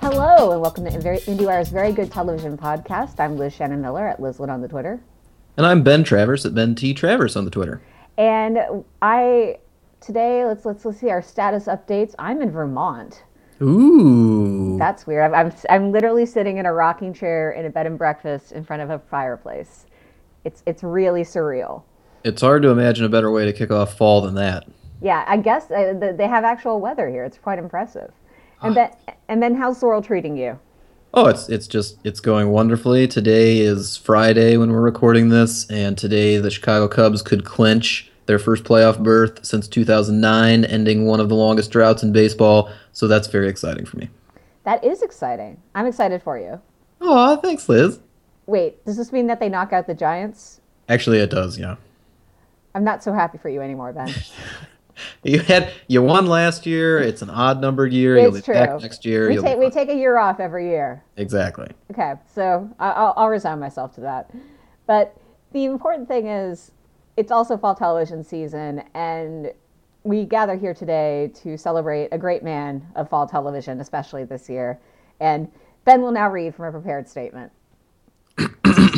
Hello, and welcome to IndieWire's Very Good Television Podcast. I'm Liz Shannon Miller at Lizlet on the Twitter. And I'm Ben Travers at Ben T. Travers on the Twitter. And I today let's let's let's see our status updates. I'm in Vermont. Ooh. That's weird. I'm, I'm I'm literally sitting in a rocking chair in a bed and breakfast in front of a fireplace. It's it's really surreal. It's hard to imagine a better way to kick off fall than that. Yeah, I guess uh, they have actual weather here. It's quite impressive. And then and then how's world treating you? Oh, it's it's just it's going wonderfully. Today is Friday when we're recording this, and today the Chicago Cubs could clinch their first playoff berth since 2009, ending one of the longest droughts in baseball. So that's very exciting for me. That is exciting. I'm excited for you. Oh, thanks, Liz. Wait, does this mean that they knock out the Giants? Actually, it does. Yeah. I'm not so happy for you anymore, Ben. You had you won last year. It's an odd numbered year. It's You'll be true. back next year. We take we take a year off every year. exactly. Okay, so I'll, I'll resign myself to that. But the important thing is, it's also fall television season, and we gather here today to celebrate a great man of fall television, especially this year. And Ben will now read from a prepared statement.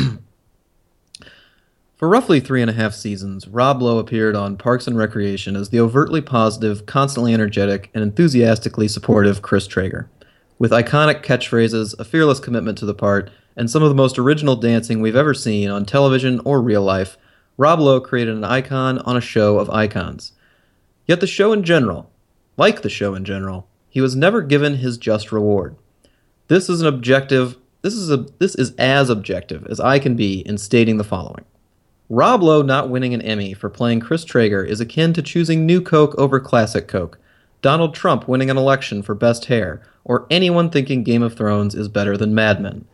For roughly three and a half seasons, Rob Lowe appeared on Parks and Recreation as the overtly positive, constantly energetic, and enthusiastically supportive Chris Traeger. With iconic catchphrases, a fearless commitment to the part, and some of the most original dancing we've ever seen on television or real life, Rob Lowe created an icon on a show of icons. Yet the show in general, like the show in general, he was never given his just reward. This is an objective. This is a this is as objective as I can be in stating the following. Rob Lowe not winning an Emmy for playing Chris Traeger is akin to choosing New Coke over Classic Coke, Donald Trump winning an election for best hair, or anyone thinking Game of Thrones is better than Mad Men.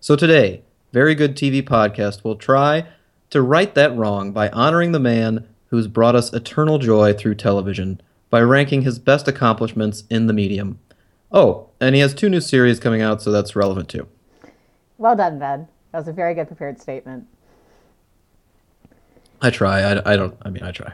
So today, Very Good TV Podcast will try to right that wrong by honoring the man who's brought us eternal joy through television by ranking his best accomplishments in the medium. Oh, and he has two new series coming out, so that's relevant too. Well done, Ben. That was a very good prepared statement. I try. I, I don't. I mean, I try.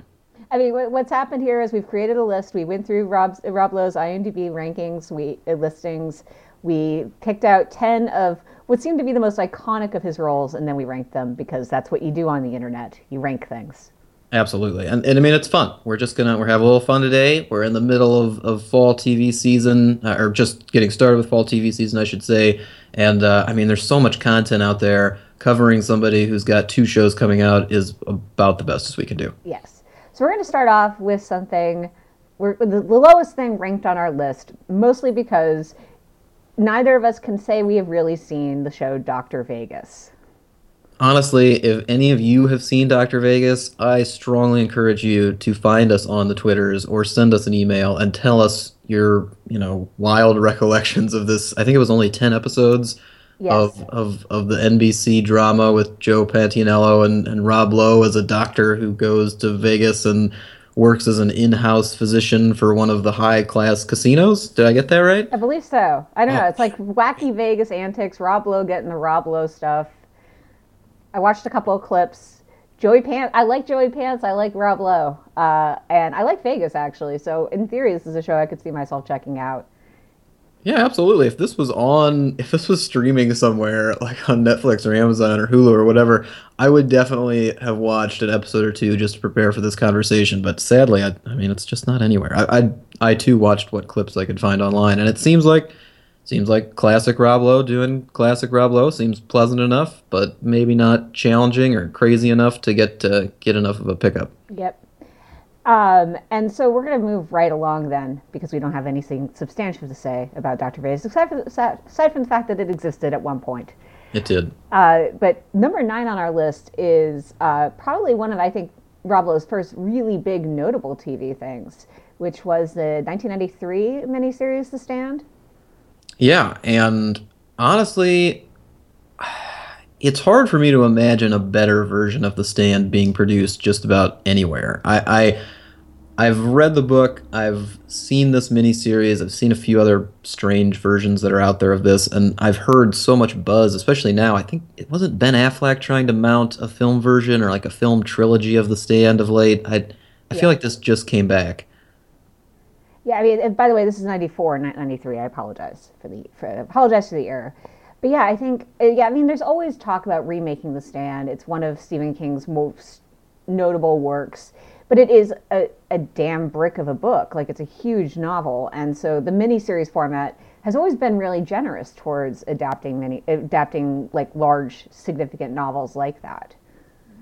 I mean, what's happened here is we've created a list. We went through Rob's, Rob Lowe's IMDb rankings, we uh, listings. We picked out ten of what seemed to be the most iconic of his roles, and then we ranked them because that's what you do on the internet. You rank things. Absolutely, and, and I mean it's fun. We're just gonna we're having a little fun today. We're in the middle of, of fall TV season, uh, or just getting started with fall TV season, I should say. And uh, I mean, there's so much content out there. Covering somebody who's got two shows coming out is about the best as we can do. Yes. So we're going to start off with something. We're the, lowest thing ranked on our list, mostly because neither of us can say we have really seen the show Doctor Vegas. Honestly, if any of you have seen Dr. Vegas, I strongly encourage you to find us on the Twitters or send us an email and tell us your, you know, wild recollections of this. I think it was only 10 episodes Yes. of, of, of the NBC drama with Joe Pantoliano and, and Rob Lowe as a doctor who goes to Vegas and works as an in-house physician for one of the high-class casinos. Did I get that right? I believe so. I don't know. Oh. It's like wacky Vegas antics. Rob Lowe getting the Rob Lowe stuff. I watched a couple of clips. Joey Pants. I like Joey Pants. I like Rob Lowe. Uh, and I like Vegas actually. So in theory, this is a show I could see myself checking out. Yeah, absolutely. If this was on, if this was streaming somewhere like on Netflix or Amazon or Hulu or whatever, I would definitely have watched an episode or two just to prepare for this conversation. But sadly, I, I mean, it's just not anywhere. I, I, I too watched what clips I could find online, and it seems like, seems like classic Rob Lowe doing classic Rob Lowe seems pleasant enough, but maybe not challenging or crazy enough to get to get enough of a pickup. Yep. Um, and so we're going to move right along then because we don't have anything substantial to say about Dr. Vegas, except for, aside from the fact that it existed at one point. It did. Uh, but number nine on our list is uh, probably one of, I think, Rob Lowe's first really big notable TV things, which was the 1993 miniseries The Stand. Yeah, and honestly, it's hard for me to imagine a better version of The Stand being produced just about anywhere. I, I I've read the book, I've seen this miniseries, I've seen a few other strange versions that are out there of this, and I've heard so much buzz, especially now. I think it wasn't Ben Affleck trying to mount a film version or like a film trilogy of The Stand of late. I I feel like this just came back. Yeah, I mean, by the way, this is 94, not 93. I apologize for the, for, I apologize for the error. But yeah, I think, uh, yeah, I mean, there's always talk about remaking The Stand. It's one of Stephen King's most notable works, but it is a, a damn brick of a book. Like, it's a huge novel. And so the miniseries format has always been really generous towards adapting many, adapting like large, significant novels like that.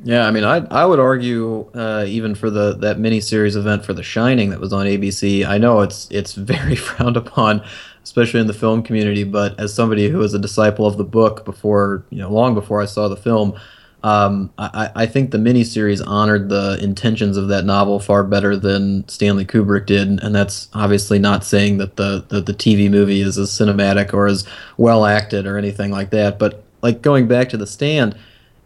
Yeah, I mean, I I would argue uh, even for the that miniseries event for The Shining that was on ABC. I know it's it's very frowned upon, especially in the film community. But as somebody who was a disciple of the book before, you know, long before I saw the film, um, I, I think the miniseries honored the intentions of that novel far better than Stanley Kubrick did, and that's obviously not saying that the the, the TV movie is as cinematic or as well acted or anything like that. But like going back to The Stand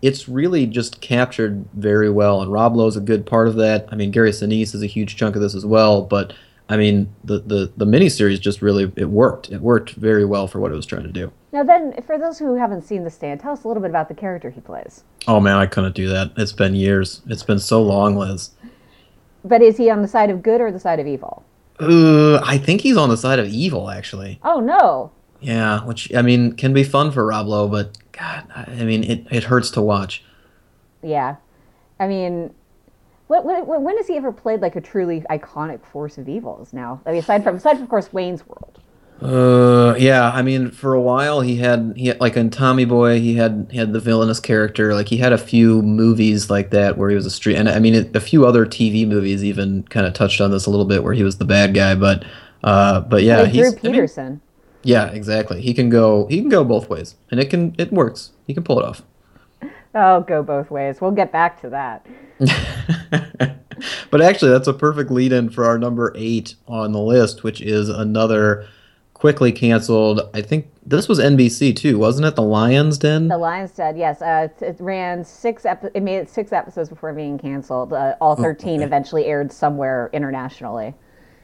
it's really just captured very well, and Rob Lowe's a good part of that. I mean, Gary Sinise is a huge chunk of this as well, but I mean, the the the miniseries just really it worked. It worked very well for what it was trying to do. Now, then, for those who haven't seen The Stand, tell us a little bit about the character he plays. Oh man, I couldn't do that. It's been years. It's been so long, Liz. But is he on the side of good or the side of evil? Uh, I think he's on the side of evil, actually. Oh no. Yeah, which I mean can be fun for Rob Lowe, but God, I mean, it, it hurts to watch. Yeah. I mean, what, what, when has he ever played like a truly iconic force of evils now? I mean, aside from, aside from, of course, Wayne's World. Uh, yeah. I mean, for a while he had he had, like in Tommy Boy he had he had the villainous character. Like he had a few movies like that where he was a street, and I mean it, a few other TV movies even kind of touched on this a little bit where he was the bad guy. But uh, but yeah, like Drew Peterson. I mean, yeah, exactly. He can go. He can go both ways, and it can. It works. He can pull it off. Oh, go both ways. We'll get back to that. but actually, that's a perfect lead-in for our number eight on the list, which is another quickly canceled. I think this was NBC too, wasn't it? The Lyon's Den. The Lyon's Den, yes. Uh, it ran six. It made it six episodes before being canceled. Uh, all oh, thirteen oh, okay. eventually aired somewhere internationally.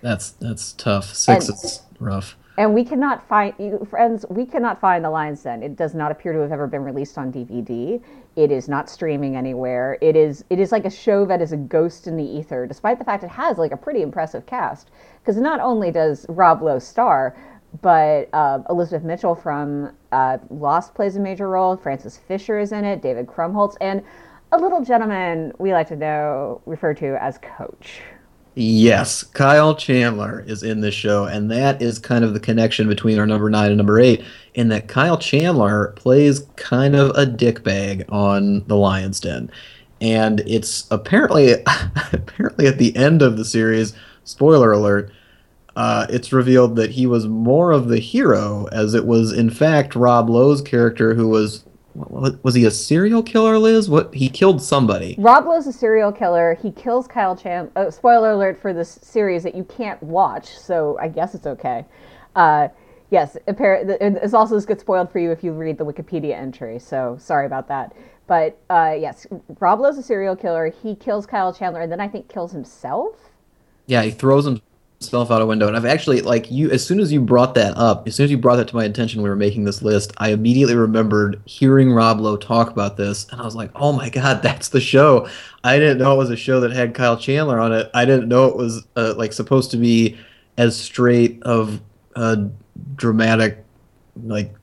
That's that's tough. Six and, is rough. And we cannot find, friends, we cannot find The Lyon's Den. It does not appear to have ever been released on DVD. It is not streaming anywhere. It is, it is like a show that is a ghost in the ether, despite the fact it has like a pretty impressive cast. Because not only does Rob Lowe star, but uh, Elizabeth Mitchell from uh, Lost plays a major role. Frances Fisher is in it. David Krumholtz, and a little gentleman we like to know referred to as Coach. Yes, Kyle Chandler is in this show, and that is kind of the connection between our number nine and number eight. In that Kyle Chandler plays kind of a dickbag on the Lyon's Den, and it's apparently apparently at the end of the series. Spoiler alert! Uh, it's revealed that he was more of the hero, as it was in fact Rob Lowe's character who was was he a serial killer, Liz? What he killed somebody. Rob Lowe's a serial killer. He kills Kyle Chan. Oh, spoiler alert for this series that you can't watch, so I guess it's okay. Uh, yes, it's also this gets spoiled for you if you read the Wikipedia entry. So sorry about that. But uh, yes, Rob Lowe's a serial killer. He kills Kyle Chandler, and then I think kills himself. Yeah, he throws him Self out a window. And I've actually like you as soon as you brought that up, as soon as you brought that to my attention, we were making this list. I immediately remembered hearing Rob Lowe talk about this, and I was like, "Oh my god, that's the show!" I didn't know it was a show that had Kyle Chandler on it. I didn't know it was uh, like supposed to be as straight of a dramatic like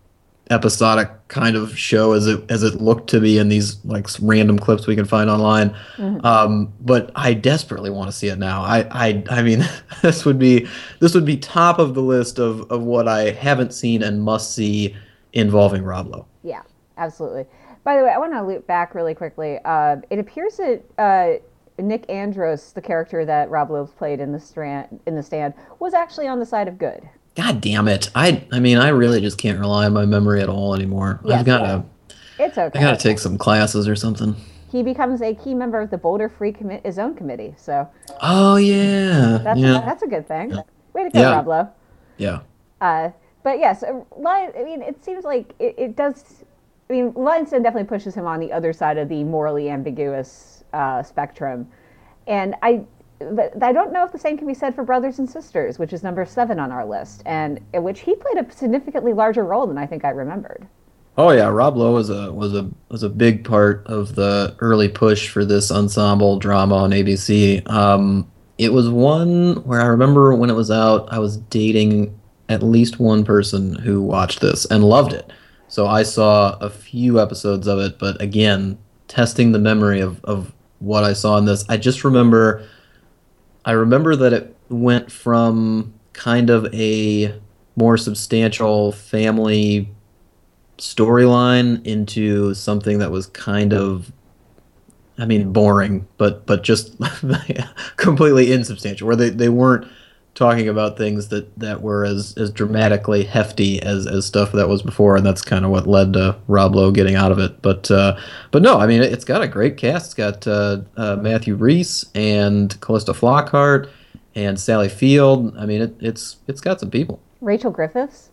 episodic kind of show as it as it looked to be in these like random clips we can find online. Mm-hmm. Um, but I desperately want to see it now. I I I mean this would be this would be top of the list of of what I haven't seen and must see involving Rob Lowe. Yeah, absolutely. By the way, I want to loop back really quickly. Uh, it appears that. Uh, Nick Andros, the character that Rob Lowe played in the strand in the stand, was actually on the side of good. God damn it! I I mean, I really just can't rely on my memory at all anymore. I've got to. It's okay. I got to take some classes or something. He becomes a key member of the Boulder Free Commi- Zone Committee. So. Oh yeah. That's yeah. A, that's a good thing. Yeah. Way to go, yeah. Rob Lowe. Yeah. Uh, but yes, Lion. I mean, it seems like it, it does. I mean, Lyon's Den definitely pushes him on the other side of the morally ambiguous uh, spectrum, and I but I don't know if the same can be said for Brothers and Sisters, which is number seven on our list, and which he played a significantly larger role than I think I remembered. Oh yeah, Rob Lowe was a was a was a big part of the early push for this ensemble drama on ABC. Um, it was one where I remember when it was out, I was dating at least one person who watched this and loved it. So I saw a few episodes of it, but again, testing the memory of, of what I saw in this, I just remember I remember that it went from kind of a more substantial family storyline into something that was kind of I mean boring, but but just completely insubstantial where they, they weren't talking about things that, that were as, as dramatically hefty as, as stuff that was before, and that's kind of what led to Rob Lowe getting out of it. But uh, but no, I mean it's got a great cast. It's got uh, uh, Matthew Rhys and Calista Flockhart and Sally Field. I mean it, it's it's got some people. Rachel Griffiths,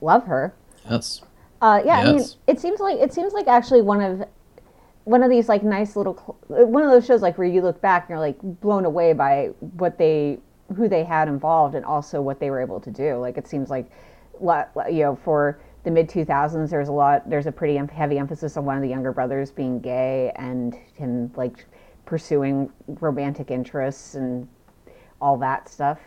love her. Yes. Uh, yeah, yes. I mean, it seems like it seems like actually one of one of these like nice little one of those shows like where you look back and you're like blown away by what they who they had involved and also what they were able to do. Like it seems like you know for the mid 2000s there's a lot there's a pretty heavy emphasis on one of the younger brothers being gay and him like pursuing romantic interests and all that stuff.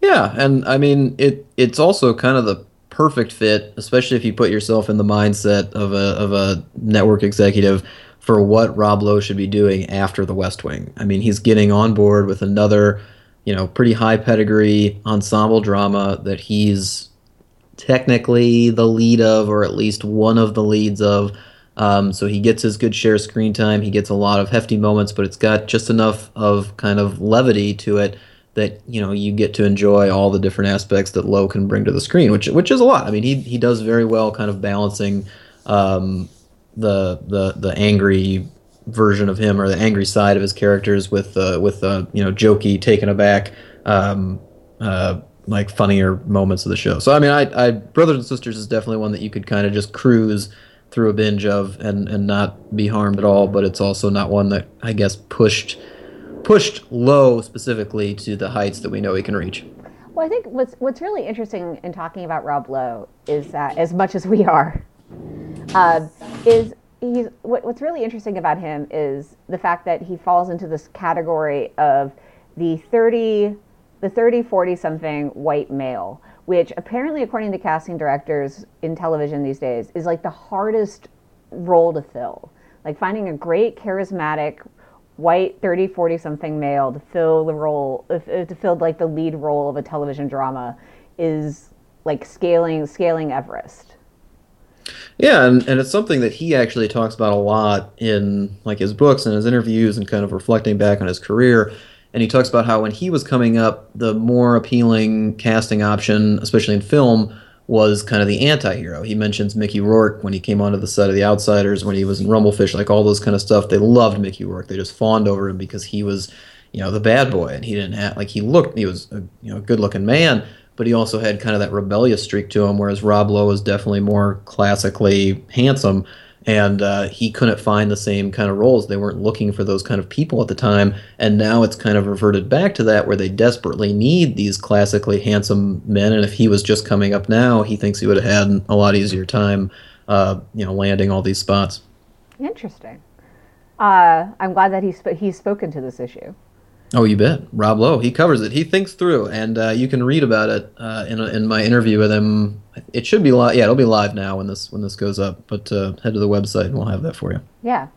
Yeah, and I mean it it's also kind of the perfect fit, especially if you put yourself in the mindset of a of a network executive for what Rob Lowe should be doing after The West Wing. I mean, he's getting on board with another, you know, pretty high pedigree ensemble drama that he's technically the lead of, or at least one of the leads of. Um, so he gets his good share of screen time. He gets a lot of hefty moments, but it's got just enough of kind of levity to it that you know you get to enjoy all the different aspects that Lowe can bring to the screen, which which is a lot. I mean, he he does very well, kind of balancing um, the the the angry version of him or the angry side of his characters with uh, with uh, you know jokey, taken aback, um, uh, like funnier moments of the show. So I mean, I, I Brothers and Sisters is definitely one that you could kind of just cruise through a binge of and and not be harmed at all. But it's also not one that I guess pushed pushed Lowe specifically to the heights that we know he can reach. Well, I think what's what's really interesting in talking about Rob Lowe is that as much as we are, uh, is he's what, what's really interesting about him is the fact that he falls into this category of the 30 the 30 40 something white male which apparently according to casting directors in television these days is like the hardest role to fill. Like finding a great charismatic white 30 40 something male to fill the role to fill like the lead role of a television drama is like scaling scaling everest yeah and, and it's something that he actually talks about a lot in like his books and his interviews and kind of reflecting back on his career and he talks about how when he was coming up the more appealing casting option especially in film was kind of the anti-hero. He mentions Mickey Rourke when he came onto the set of The Outsiders, when he was in Rumblefish, like all those kind of stuff. They loved Mickey Rourke. They just fawned over him because he was, you know, the bad boy, and he didn't have like he looked. He was a you know good-looking man, but he also had kind of that rebellious streak to him. Whereas Rob Lowe was definitely more classically handsome and uh, he couldn't find the same kind of roles. They weren't looking for those kind of people at the time, and now it's kind of reverted back to that where they desperately need these classically handsome men. And if he was just coming up now, he thinks he would have had a lot easier time, uh, you know, landing all these spots. Interesting. Uh, I'm glad that he's sp- he's spoken to this issue. Oh, you bet. Rob Lowe, he covers it. He thinks through, and uh, you can read about it uh, in, a, in my interview with him. It should be live. Yeah, it'll be live now when this when this goes up. But uh, head to the website, and we'll have that for you. Yeah.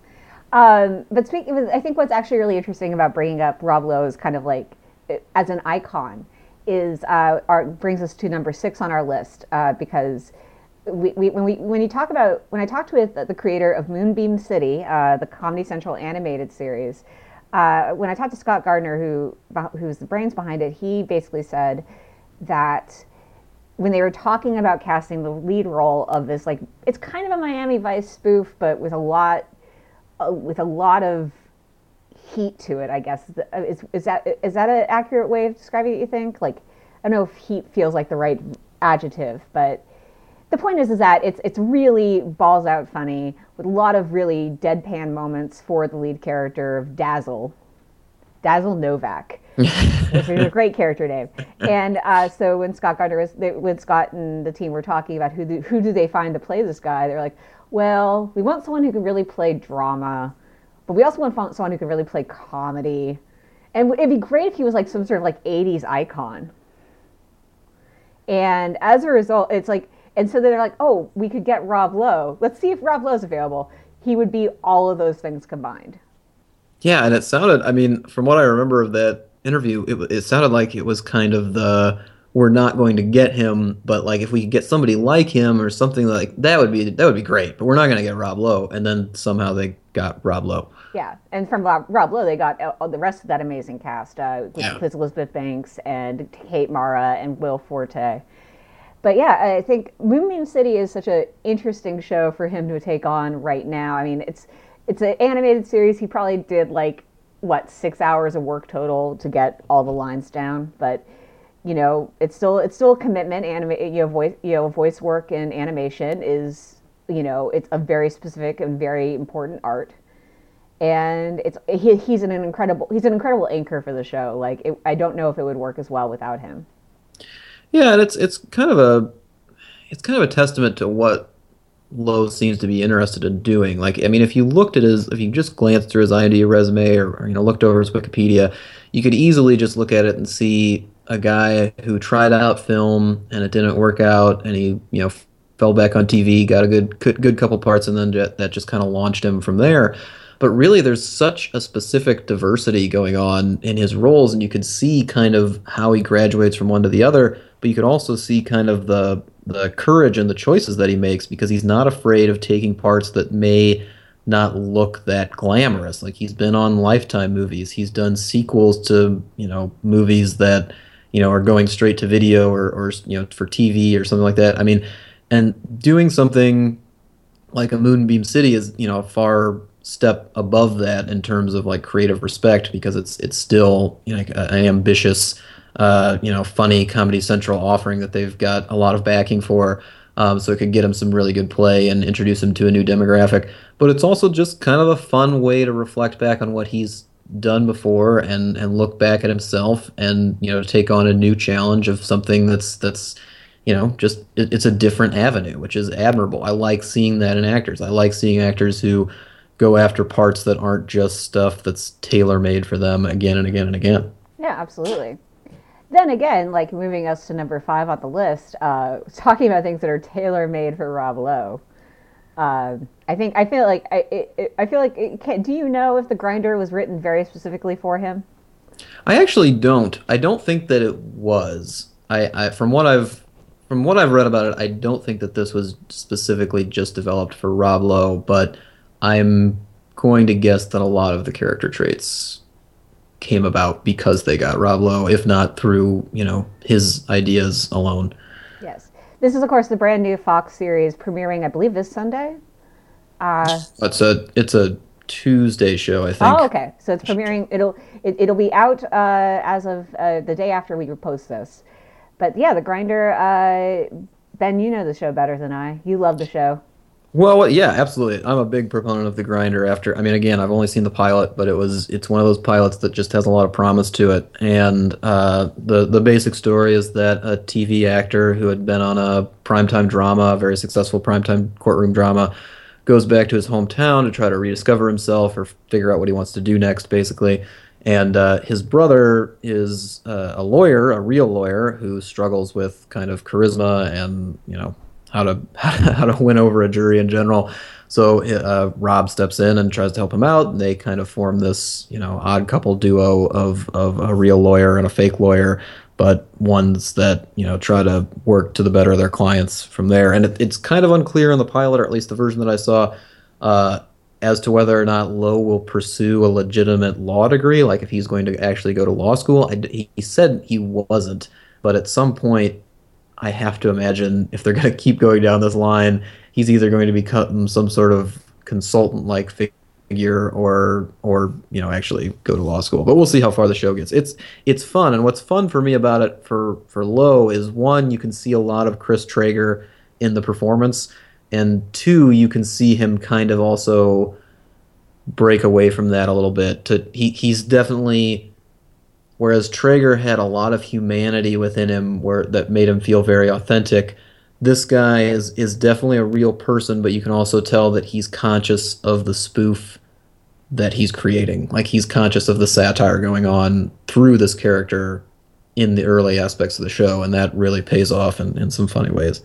Um, but speaking, of, I think what's actually really interesting about bringing up Rob Lowe is kind of like as an icon is uh, our, brings us to number six on our list uh, because we, we, when we when you talk about when I talked with the creator of Moonbeam City, uh, the Comedy Central animated series uh, when I talked to Scott Gairdner, who who's the brains behind it, he basically said that when they were talking about casting the lead role of this, like it's kind of a Miami Vice spoof, but with a lot uh, with a lot of heat to it. I guess uh, is is that is that an accurate way of describing it? You think? Like I don't know if heat feels like the right adjective, but the point is is that it's it's really balls out funny with a lot of really deadpan moments for the lead character of Dazzle, Dazzle Novak, Which is a great character name. And uh, so when Scott Gairdner was, they, when Scott and the team were talking about who do, who do they find to play this guy, they're like, well, we want someone who can really play drama, but we also want someone who can really play comedy. And it'd be great if he was like some sort of like 80s icon. And as a result, it's like, and so they're like, oh, we could get Rob Lowe. Let's see if Rob Lowe's available. He would be all of those things combined. Yeah, and it sounded, I mean, from what I remember of that interview, it, it sounded like it was kind of the we're not going to get him, but like if we could get somebody like him or something like that would be that would be great. But we're not going to get Rob Lowe, and then somehow they got Rob Lowe. Yeah, and from Rob, Rob Lowe, they got uh, the rest of that amazing cast uh, yeah. Elizabeth Banks and Kate Mara and Will Forte. But yeah, I think Moonbeam City is such an interesting show for him to take on right now. I mean, it's it's an animated series. He probably did like what six hours of work total to get all the lines down, but you know, it's still it's still a commitment. Anima- you know, voice you know, voice work and animation is you know, it's a very specific and very important art. And it's he, he's an incredible he's an incredible anchor for the show. Like it, I don't know if it would work as well without him. Yeah, and it's it's kind of a it's kind of a testament to what Lowe seems to be interested in doing. Like, I mean, if you looked at his, if you just glanced through his IMDb resume or, or, you know looked over his Wikipedia, you could easily just look at it and see a guy who tried out film and it didn't work out, and he you know fell back on TV, got a good good couple parts, and then that just kind of launched him from there. But really, there's such a specific diversity going on in his roles, and you can see kind of how he graduates from one to the other. But you can also see kind of the the courage and the choices that he makes because he's not afraid of taking parts that may not look that glamorous. Like he's been on Lifetime movies, he's done sequels to you know movies that you know are going straight to video or or you know for TV or something like that. I mean, and doing something like a Moonbeam City is you know a far step above that in terms of like creative respect because it's it's still you know like an ambitious uh, you know, funny Comedy Central offering that they've got a lot of backing for. Um, so it could get him some really good play and introduce him to a new demographic. But it's also just kind of a fun way to reflect back on what he's done before and and look back at himself and you know take on a new challenge of something that's that's you know just it, it's a different avenue which is admirable i like seeing that in actors i like seeing actors who go after parts that aren't just stuff that's tailor made for them again and again and again yeah absolutely then again, like moving us to number five on the list, uh, talking about things that are tailor made for Rob Lowe. Uh, I think I feel like I it, I feel like it can, do you know if the grinder was written very specifically for him? I actually don't. I don't think that it was. I, I from what I've from what I've read about it, I don't think that this was specifically just developed for Rob Lowe, but I'm going to guess that a lot of the character traits came about because they got Rob Lowe, if not through you know his ideas alone. Yes, this is of course the brand new Fox series premiering, I believe, this Sunday. Uh, it's a it's a Tuesday show, I think. Oh, okay. So it's premiering. It'll it, will be out uh, as of uh, the day after we post this. But yeah, the Grinder. Uh, ben, you know the show better than I. You love the show. Well, yeah, absolutely. I'm a big proponent of the grinder. After, I mean, again, I've only seen the pilot, but it was it's one of those pilots that just has a lot of promise to it. And uh, the the basic story is that a TV actor who had been on a primetime drama, a very successful primetime courtroom drama, goes back to his hometown to try to rediscover himself or figure out what he wants to do next, basically. And uh, his brother is uh, a lawyer, a real lawyer, who struggles with kind of charisma and you know how to how to win over a jury in general. So uh, Rob steps in and tries to help him out. They kind of form this, you know, odd couple duo of of a real lawyer and a fake lawyer, but ones that you know try to work to the better of their clients from there. And it, it's kind of unclear in the pilot, or at least the version that I saw. Uh, as to whether or not Lowe will pursue a legitimate law degree, like if he's going to actually go to law school. I, he said he wasn't, but at some point I have to imagine if they're going to keep going down this line, he's either going to become some sort of consultant-like figure, or or you know actually go to law school. But we'll see how far the show gets. It's it's fun, and what's fun for me about it for for Lowe is one, you can see a lot of Chris Traeger in the performance, and two, you can see him kind of also break away from that a little bit. To he he's definitely whereas Traeger had a lot of humanity within him where that made him feel very authentic. This guy is is definitely a real person, but you can also tell that he's conscious of the spoof that he's creating. Like he's conscious of the satire going on through this character in the early aspects of the show, and that really pays off in, in some funny ways.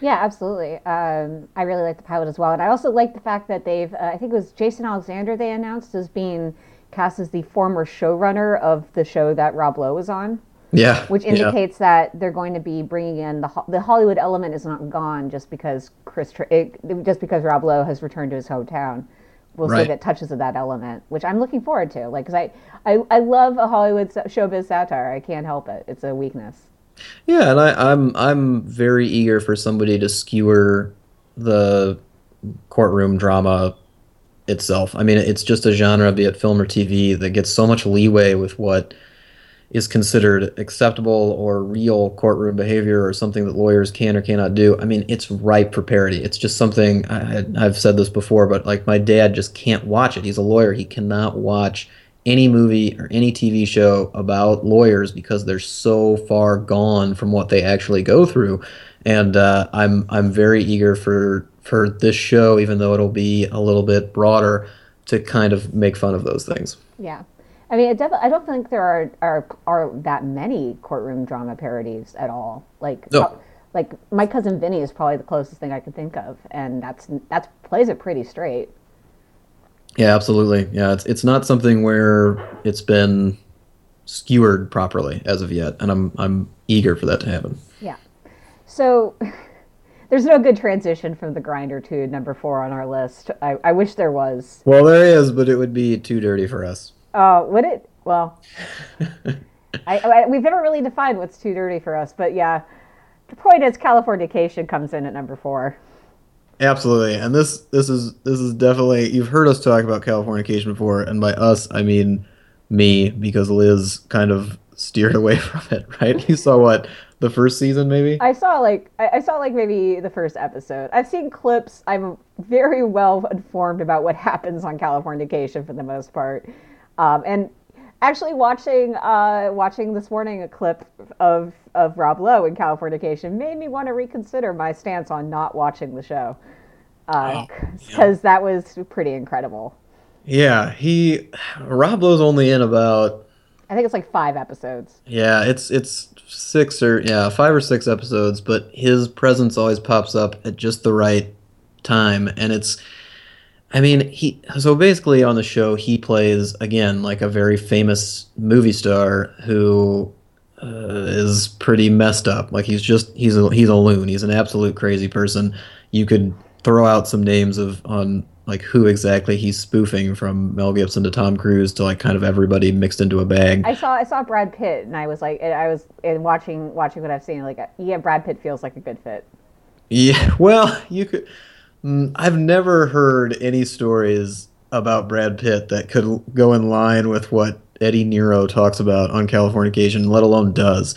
Yeah, absolutely. Um, I really like the pilot as well, and I also like the fact that they've. Uh, I think it was Jason Alexander they announced as being cast as the former showrunner of the show that Rob Lowe was on. Yeah, which indicates yeah. that they're going to be bringing in the the Hollywood element is not gone just because Chris it, just because Rob Lowe has returned to his hometown we'll right. see that touches of that element, which I'm looking forward to. Like, cause I, I, I love a Hollywood showbiz satire. I can't help it. It's a weakness. Yeah, and I, I'm I'm very eager for somebody to skewer the courtroom drama itself. I mean, it's just a genre, be it film or TV, that gets so much leeway with what is considered acceptable or real courtroom behavior or something that lawyers can or cannot do. I mean, it's ripe for parody. It's just something I, have said this before, but like my dad just can't watch it. He's a lawyer. He cannot watch any movie or any TV show about lawyers because they're so far gone from what they actually go through. And uh, I'm I'm very eager for for this show, even though it'll be a little bit broader, to kind of make fun of those things. Yeah. I mean, def- I don't think there are, are are that many courtroom drama parodies at all. Like, no. like my cousin Vinny is probably the closest thing I could think of, and that's that's plays it pretty straight. Yeah, absolutely. Yeah, it's it's not something where it's been skewered properly as of yet, and I'm I'm eager for that to happen. Yeah. So. There's no good transition from the grinder to number four on our list. I, I wish there was. Well, there is, but it would be too dirty for us. Uh, would it? Well, I, I, we've never really defined what's too dirty for us, but yeah, the point is Californication comes in at number four. Absolutely, and this this is this is definitely you've heard us talk about Californication before, and by us I mean me because Liz kind of steered away from it. Right? You saw what the first season, maybe? I saw like I, saw like maybe the first episode. I've seen clips. I'm very well informed about what happens on Californication for the most part. Um, and actually, watching uh, watching this morning a clip of of Rob Lowe in Californication made me want to reconsider my stance on not watching the show because uh, oh, yeah. that was pretty incredible. Yeah, he Rob Lowe's only in about I think it's like five episodes. Yeah, it's it's six or yeah five or six episodes, but his presence always pops up at just the right time, and it's I mean, he so basically on the show he plays again like a very famous movie star who uh, is pretty messed up. Like he's just he's a he's a loon. He's an absolute crazy person. You could throw out some names of on like who exactly he's spoofing from Mel Gibson to Tom Cruise to like kind of everybody mixed into a bag. I saw I saw Brad Pitt and I was like I was in watching watching what I've seen like yeah Brad Pitt feels like a good fit. Yeah, well, you could Mm, I've never heard any stories about Brad Pitt that could go in line with what Eddie Nero talks about on Californication, let alone does.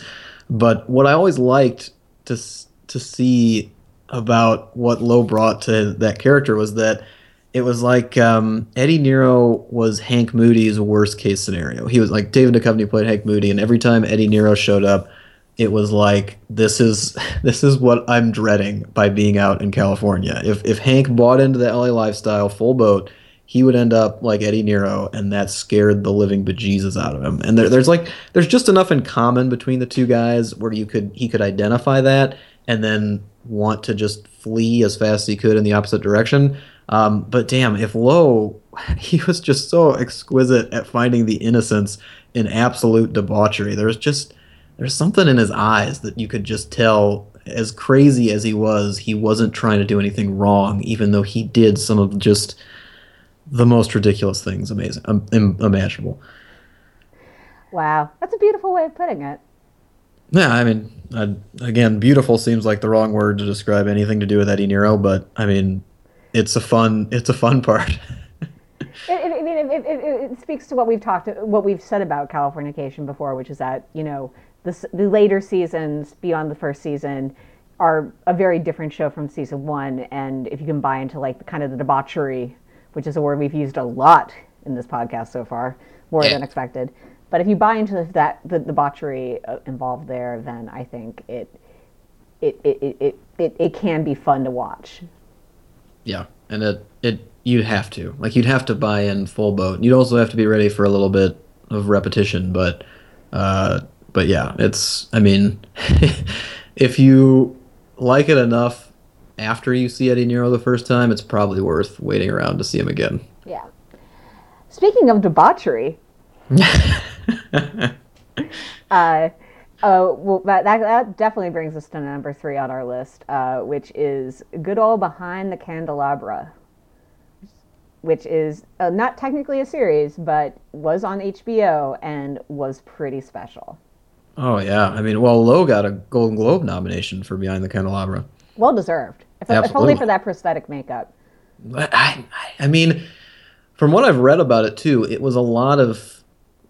But what I always liked to to see about what Lowe brought to that character was that it was like um, Eddie Nero was Hank Moody's worst case scenario. He was like David Duchovny played Hank Moody, and every time Eddie Nero showed up, it was like this is this is what I'm dreading by being out in California. If if Hank bought into the LA lifestyle full boat, he would end up like Eddie Nero, and that scared the living bejesus out of him. And there, there's like there's just enough in common between the two guys where you could he could identify that and then want to just flee as fast as he could in the opposite direction. Um, but damn, if Lowe, he was just so exquisite at finding the innocence in absolute debauchery. There's just there's something in his eyes that you could just tell as crazy as he was he wasn't trying to do anything wrong even though he did some of just the most ridiculous things amazing um, imaginable. Wow. That's a beautiful way of putting it. Yeah i mean I, again beautiful seems like the wrong word to describe anything to do with eddie nero but i mean it's a fun it's a fun part I mean, it, it, it, it, speaks to what we've talked, what we've said about Californication before, which is that you know the, the later seasons beyond the first season are a very different show from season one. And if you can buy into like the kind of the debauchery, which is a word we've used a lot in this podcast so far, more yeah. than expected, But if you buy into that the debauchery uh, involved there, then I think it it it, it, it, it can be fun to watch. Yeah, and it it you'd have to like you'd have to buy in full boat. You'd also have to be ready for a little bit of repetition, but uh, but yeah, it's I mean, if you like it enough after you see Eddie Nero the first time, it's probably worth waiting around to see him again. Yeah. Speaking of debauchery. uh, uh, well, that, that, that, definitely brings us to number three on our list, uh, which is Good Old Behind the Candelabra, which is uh, not technically a series, but was on HBO and was pretty special. Oh, yeah. I mean, well, Lowe got a Golden Globe nomination for Behind the Candelabra. Well deserved, if, if only for that prosthetic makeup. I, I mean, from what I've read about it, too, it was a lot of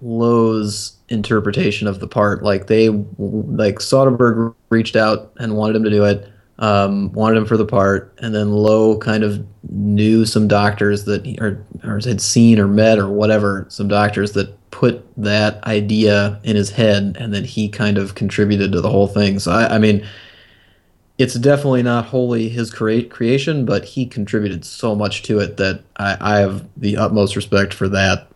Lowe's interpretation of the part. Like they, like Soderbergh reached out and wanted him to do it, um, wanted him for the part, and then Lowe kind of knew some doctors that he, or, or had seen or met or whatever, some doctors that put that idea in his head, and then he kind of contributed to the whole thing. So I, I mean. It's definitely not wholly his crea- creation, but he contributed so much to it that I, I have the utmost respect for that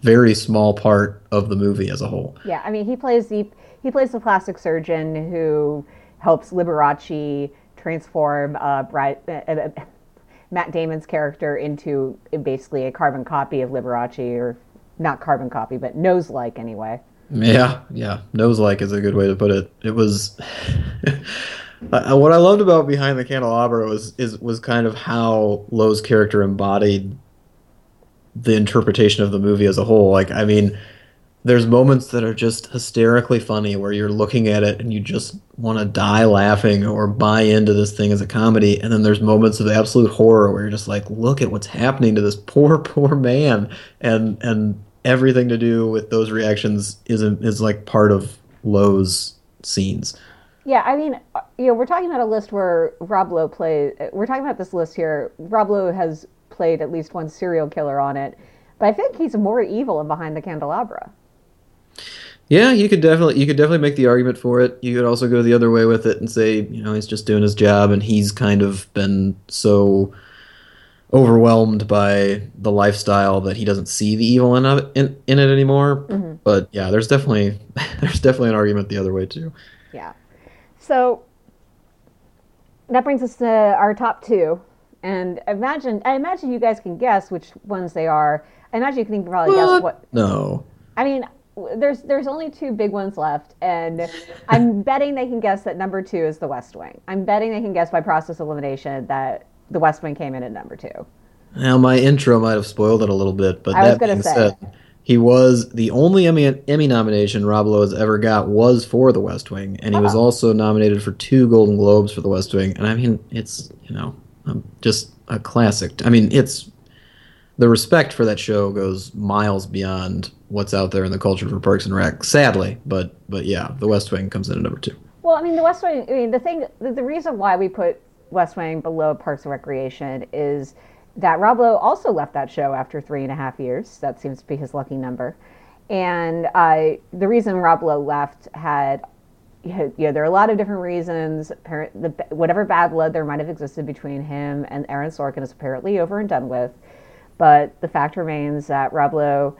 very small part of the movie as a whole. Yeah, I mean, he plays the he plays the plastic surgeon who helps Liberace transform uh, Brad, uh, uh, Matt Damon's character into basically a carbon copy of Liberace, or not carbon copy, but nose like anyway. Yeah, yeah, nose like is a good way to put it. It was. what I loved about Behind the Candelabra was is was kind of how Lowe's character embodied the interpretation of the movie as a whole. Like, I mean, there's moments that are just hysterically funny where you're looking at it and you just want to die laughing or buy into this thing as a comedy. And then there's moments of absolute horror where you're just like, look at what's happening to this poor, poor man. And, and everything to do with those reactions is, is like part of Lowe's scenes. Yeah, I mean, you know, we're talking about a list where Rob Lowe plays. We're talking about this list here. Rob Lowe has played at least one serial killer on it. But I think he's more evil in Behind the Candelabra. Yeah, you could definitely you could definitely make the argument for it. You could also go the other way with it and say, you know, he's just doing his job and he's kind of been so overwhelmed by the lifestyle that he doesn't see the evil in it, in, in it anymore. Mm-hmm. But yeah, there's definitely there's definitely an argument the other way too. Yeah. So that brings us to our top two. And imagine, I imagine you guys can guess which ones they are. I imagine you can probably what? guess what. No. I mean, there's there's only two big ones left, and I'm betting they can guess that number two is The West Wing. I'm betting they can guess by process elimination that The West Wing came in at number two. Now, my intro might have spoiled it a little bit, but I that being say. said, he was the only Emmy, Emmy nomination Rob Lowe has ever got was for The West Wing, and he oh. was also nominated for two Golden Globes for The West Wing. And I mean, it's you know um, just a classic. I mean, it's the respect for that show goes miles beyond what's out there in the culture for Parks and Rec. Sadly, but but yeah, The West Wing comes in at number two. Well, I mean, The West Wing. I mean, the thing, the, the reason why we put West Wing below Parks and Recreation is that Rob Lowe also left that show after three and a half years. That seems to be his lucky number. And uh, the reason Rob Lowe left had you know, there are a lot of different reasons. Whatever bad blood there might have existed between him and Aaron Sorkin is apparently over and done with. But the fact remains that Rob Lowe,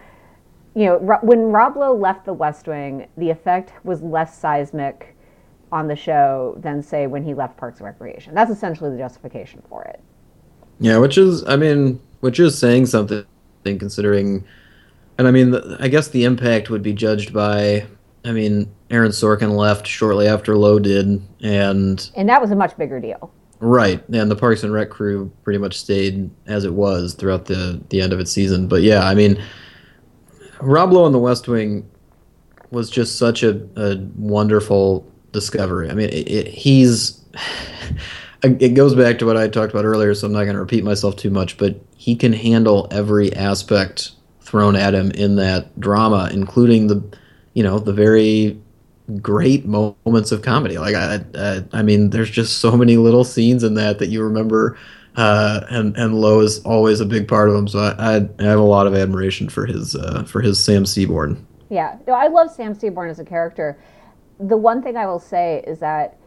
you know, when Rob Lowe left The West Wing, the effect was less seismic on the show than, say, when he left Parks and Recreation. That's essentially the justification for it. Yeah, which is, I mean, which is saying something considering, and I mean, I guess the impact would be judged by I mean, Aaron Sorkin left shortly after Lowe did, and and that was a much bigger deal. Right, and the Parks and Rec crew pretty much stayed as it was throughout the the end of its season. But yeah, I mean, Rob Lowe on The West Wing was just such a, a wonderful discovery. I mean, it, it, he's it goes back to what I talked about earlier, so I'm not going to repeat myself too much. But he can handle every aspect thrown at him in that drama, including the you know the very great moments of comedy. Like I, I, I mean, there's just so many little scenes in that that you remember, uh, and and Lowe is always a big part of them. So I, I, have a lot of admiration for his uh, for his Sam Seaborn. Yeah, no, I love Sam Seaborn as a character. The one thing I will say is that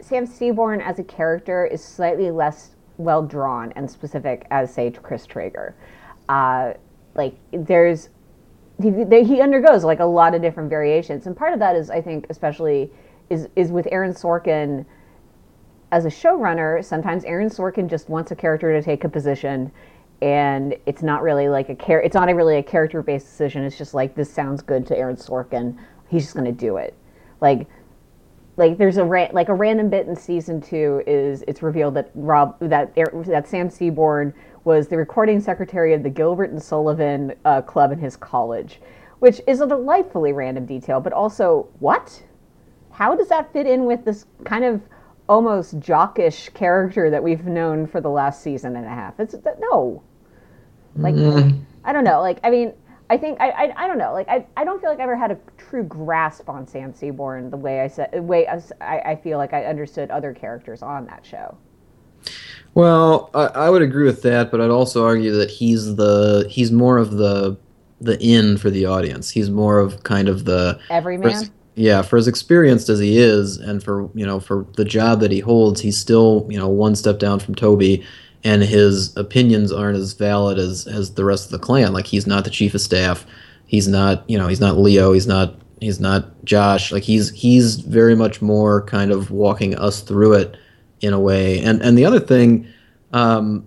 Sam Seaborn as a character is slightly less well drawn and specific as, say, Chris Traeger. Uh, like, there's he, he undergoes like a lot of different variations, and part of that is, I think, especially is is with Aaron Sorkin. As a showrunner. Sometimes Aaron Sorkin just wants a character to take a position and it's not really like a care it's not a really a character based decision. It's just like this sounds good to aaron sorkin. He's just going to do it. Like like there's a ra- like a random bit in season two is it's revealed that rob that that sam seaborn was the recording secretary of the gilbert and sullivan uh, club in his college which is a delightfully random detail but also what how does that fit in with this kind of almost jockish character that we've known for the last season and a half. It's no, like mm. I don't know. Like I mean, I think I, I, I don't know. Like I, I don't feel like I ever had a true grasp on Sam Seaborn the way I said way I, I feel like I understood other characters on that show. Well, I, I would agree with that, but I'd also argue that he's the he's more of the the in for the audience. He's more of kind of the everyman yeah, for as experienced as he is, and for you know for the job that he holds, he's still you know one step down from Toby, and his opinions aren't as valid as as the rest of the clan. Like he's not the chief of staff, he's not you know he's not Leo, he's not he's not Josh. Like he's he's very much more kind of walking us through it in a way. And and the other thing, um,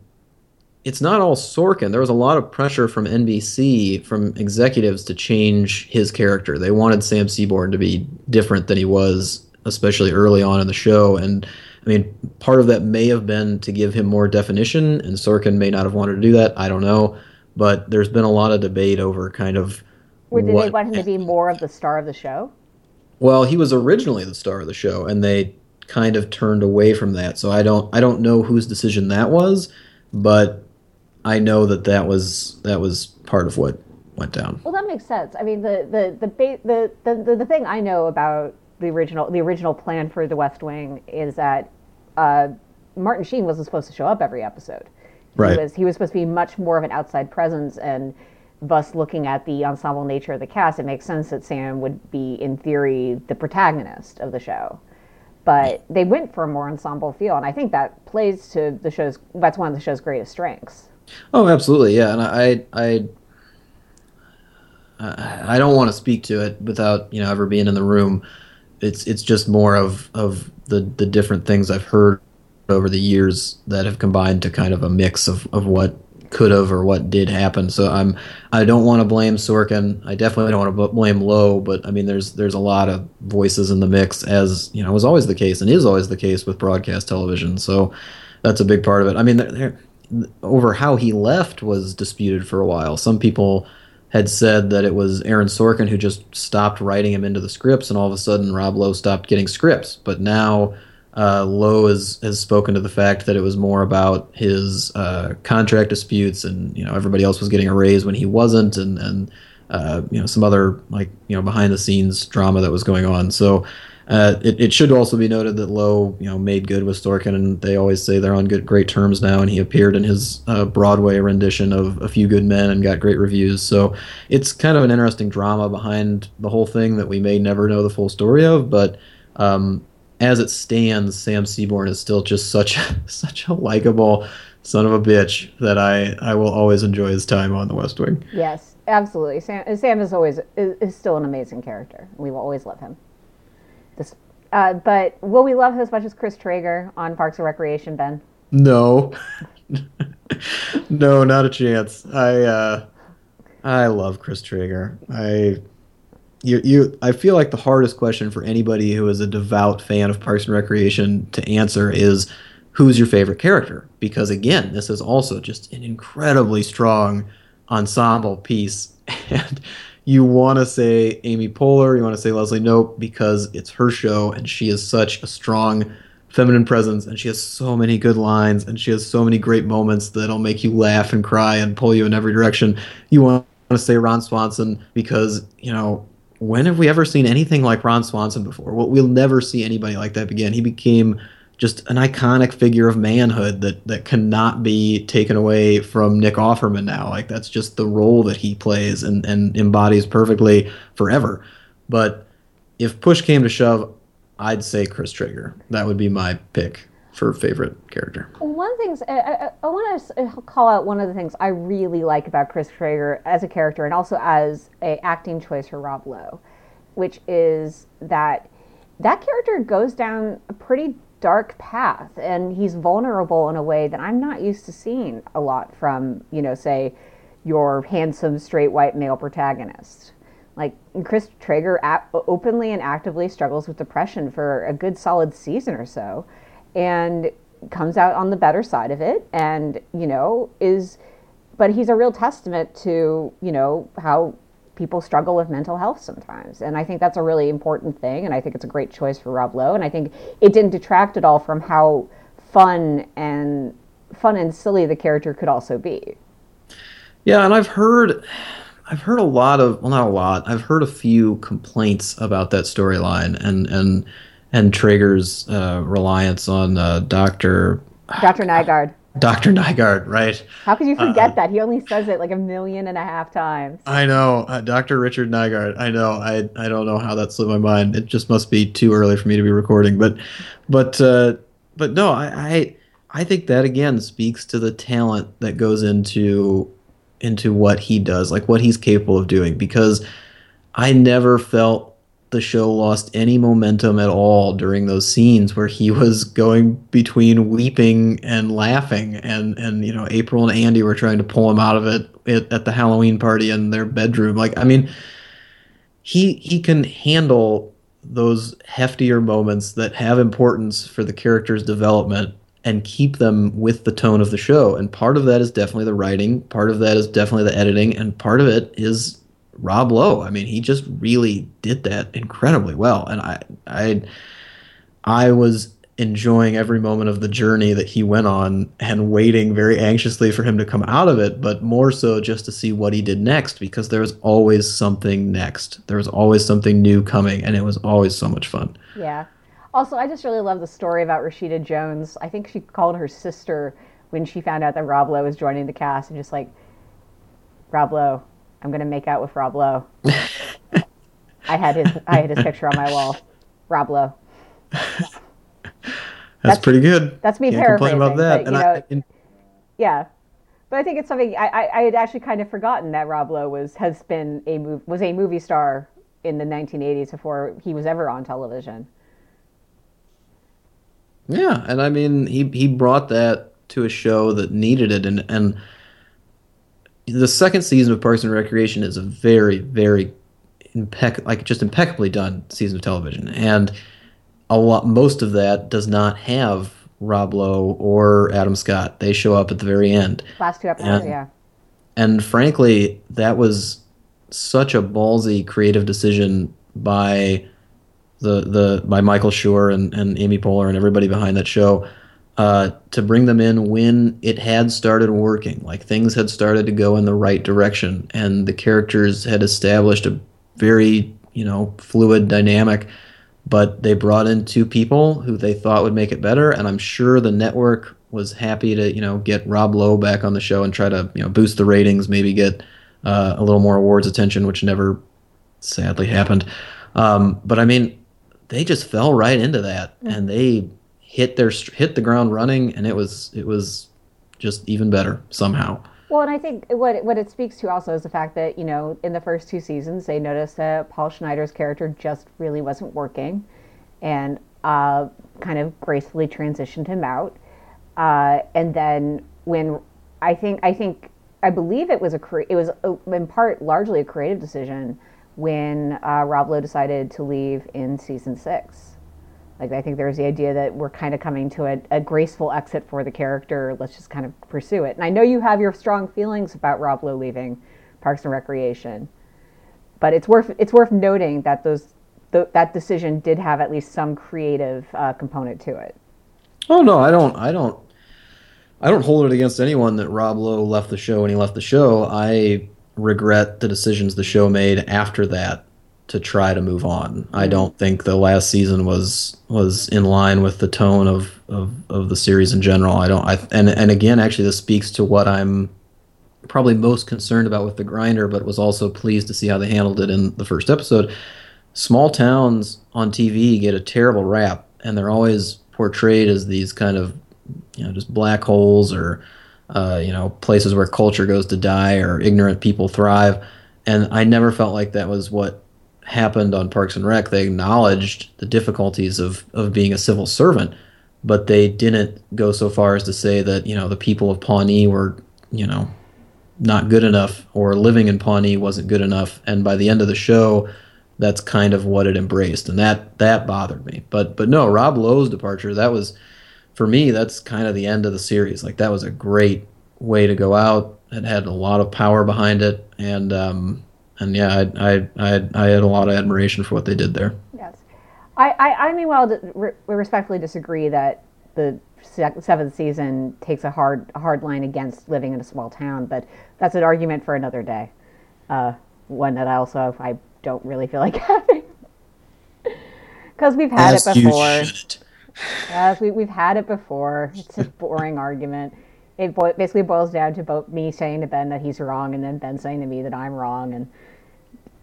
it's not all Sorkin. There was a lot of pressure from NBC, from executives, to change his character. They wanted Sam Seaborn to be different than he was, especially early on in the show. And I mean, part of that may have been to give him more definition, and Sorkin may not have wanted to do that. I don't know. But there's been a lot of debate over kind of. Or did what, they want him to be more of the star of the show? Well, he was originally the star of the show, and they kind of turned away from that. So I don't I don't know whose decision that was, but I know that that was that was part of what went down. Well, that makes sense. I mean, the the the ba- the, the, the thing I know about the original the original plan for The West Wing is that uh, Martin Sheen wasn't supposed to show up every episode. Right. He was he was supposed to be much more of an outside presence, and thus looking at the ensemble nature of the cast, it makes sense that Sam would be, in theory, the protagonist of the show. But they went for a more ensemble feel, and I think that plays to the show's. That's one of the show's greatest strengths. Oh, absolutely, yeah. And I, I, I, don't want to speak to it without you know ever being in the room. It's it's just more of of the the different things I've heard over the years that have combined to kind of a mix of of what could have or what did happen. So I'm I don't want to blame Sorkin. I definitely don't want to blame Lowe, but I mean there's there's a lot of voices in the mix as you know was always the case and is always the case with broadcast television. So that's a big part of it. I mean over how he left was disputed for a while. Some people had said that it was Aaron Sorkin who just stopped writing him into the scripts, and all of a sudden Rob Lowe stopped getting scripts. But now uh, Lowe has has spoken to the fact that it was more about his uh, contract disputes, and you know everybody else was getting a raise when he wasn't, and and uh, you know some other like you know behind the scenes drama that was going on. So uh, it, it, should also be noted that Lowe, you know, made good with Sorkin, and they always say they're on good, great terms now. And he appeared in his uh, Broadway rendition of A Few Good Men and got great reviews. So it's kind of an interesting drama behind the whole thing that we may never know the full story of. But um, as it stands, Sam Seaborn is still just such such a likable son of a bitch that I I will always enjoy his time on The West Wing. Yes, absolutely. Sam Sam is always is, is still an amazing character. We will always love him. This, uh, but will we love him as much as Chris Traeger on Parks and Recreation, Ben? No, no, not a chance. I uh, I love Chris Traeger. I you you I feel like the hardest question for anybody who is a devout fan of Parks and Recreation to answer is who's your favorite character? Because again, this is also just an incredibly strong ensemble piece and you want to say Amy Poehler, you want to say Leslie Knope because it's her show and she is such a strong feminine presence and she has so many good lines and she has so many great moments that'll make you laugh and cry and pull you in every direction. You want to say Ron Swanson because, you know, when have we ever seen anything like Ron Swanson before? Well, we'll never see anybody like that again. He became just an iconic figure of manhood that that cannot be taken away from Nick Offerman now. Like that's just the role that he plays and and embodies perfectly forever. But if push came to shove, I'd say Chris Traeger. That would be my pick for favorite character. One of the things I, I, I want to uh, call out one of the things I really like about Chris Traeger as a character and also as a acting choice for Rob Lowe, which is that that character goes down a pretty dark path and he's vulnerable in a way that I'm not used to seeing a lot from, you know, say your handsome straight white male protagonist. Like Chris Traeger openly and actively struggles with depression for a good solid season or so and comes out on the better side of it and, you know, is but he's a real testament to, you know, how people struggle with mental health sometimes. And I think that's a really important thing. And I think it's a great choice for Rob Lowe. And I think it didn't detract at all from how fun and fun and silly the character could also be. Yeah, and I've heard I've heard a lot of well not a lot. I've heard a few complaints about that storyline and and and Traeger's uh, reliance on uh, Doctor Doctor Nygard. Dr. Nygard, right? How could you forget uh, that? He only says it like a million and a half times. I know, uh, Dr. Richard Nygard. I know. I I don't know how that slipped my mind. It just must be too early for me to be recording. But but uh, but no, I, I I think that again speaks to the talent that goes into into what he does, like what he's capable of doing. Because I never felt the show lost any momentum at all during those scenes where he was going between weeping and laughing. And and you know April and Andy were trying to pull him out of it at, at the Halloween party in their bedroom. Like I mean he he can handle those heftier moments that have importance for the character's development and keep them with the tone of the show. And part of that is definitely the writing part of that is definitely the editing and part of it is Rob Lowe. I mean, he just really did that incredibly well, and I, I, I was enjoying every moment of the journey that he went on and waiting very anxiously for him to come out of it, but more so just to see what he did next because there was always something next. There was always something new coming, and it was always so much fun. Yeah. Also, I just really love the story about Rashida Jones. I think she called her sister when she found out that Rob Lowe was joining the cast, and just like, Rob Lowe, I'm gonna make out with Rob Lowe. I had his I had his picture on my wall. Rob Lowe. That's, that's, pretty good. That's me Can't paraphrasing. About that. But, I, in... yeah, but I think it's something I, I, I, had actually kind of forgotten that Rob Lowe was has been a mov- was a movie star in the 1980s before he was ever on television. Yeah, and I mean he he brought that to a show that needed it, and and the second season of Parks and Recreation is a very, very impec like just impeccably done season of television, and a lot most of that does not have Rob Lowe or Adam Scott. They show up at the very end. Last two episodes, and, yeah. And frankly, that was such a ballsy creative decision by the the by Michael Schur and, and Amy Poehler and everybody behind that show uh, to bring them in when it had started working, like things had started to go in the right direction, and the characters had established a very you know fluid dynamic. But they brought in two people who they thought would make it better, and I'm sure the network was happy to you know get Rob Lowe back on the show and try to you know boost the ratings, maybe get uh, a little more awards attention, which never sadly happened. Um, but I mean, they just fell right into that, and they hit their hit the ground running, and it was it was just even better somehow. Well, and I think what what it speaks to also is the fact that you know in the first two seasons they noticed that Paul Schneider's character just really wasn't working, and uh, kind of gracefully transitioned him out. Uh, and then when I think I think I believe it was a it was a, in part largely a creative decision when uh, Rob Lowe decided to leave in season six. Like I think there's the idea that we're kind of coming to a, a, graceful exit for the character. Let's just kind of pursue it. And I know you have your strong feelings about Rob Lowe leaving Parks and Recreation, but it's worth it's worth noting that those th- that decision did have at least some creative uh, component to it. Oh no, I don't. I don't. I don't hold it against anyone that Rob Lowe left the show when he left the show. I regret the decisions the show made after that to try to move on. I don't think the last season was was in line with the tone of, of, of the series in general. I don't. I and and again, actually, this speaks to what I'm probably most concerned about with the grinder, but was also pleased to see how they handled it in the first episode. Small towns on TV get a terrible rap, and they're always portrayed as these kind of you know just black holes or uh, you know places where culture goes to die or ignorant people thrive. And I never felt like that was what happened on Parks and Rec. They acknowledged the difficulties of of being a civil servant, but they didn't go so far as to say that you know the people of Pawnee were you know not good enough or living in Pawnee wasn't good enough. And by the end of the show, that's kind of what it embraced, and that that bothered me. But but no, Rob Lowe's departure that was for me that's kind of the end of the series. Like that was a great way to go out. It had a lot of power behind it, and um, and yeah, I, I I I had a lot of admiration for what they did there. Yes, I I, I mean, well, we respectfully disagree that the seventh season takes a hard hard line against living in a small town, but that's an argument for another day. Uh, one that I also I don't really feel like having because we've had As it before. Yes, we, we've had it before. It's a boring argument. It bo- basically boils down to both me saying to Ben that he's wrong, and then Ben saying to me that I'm wrong, and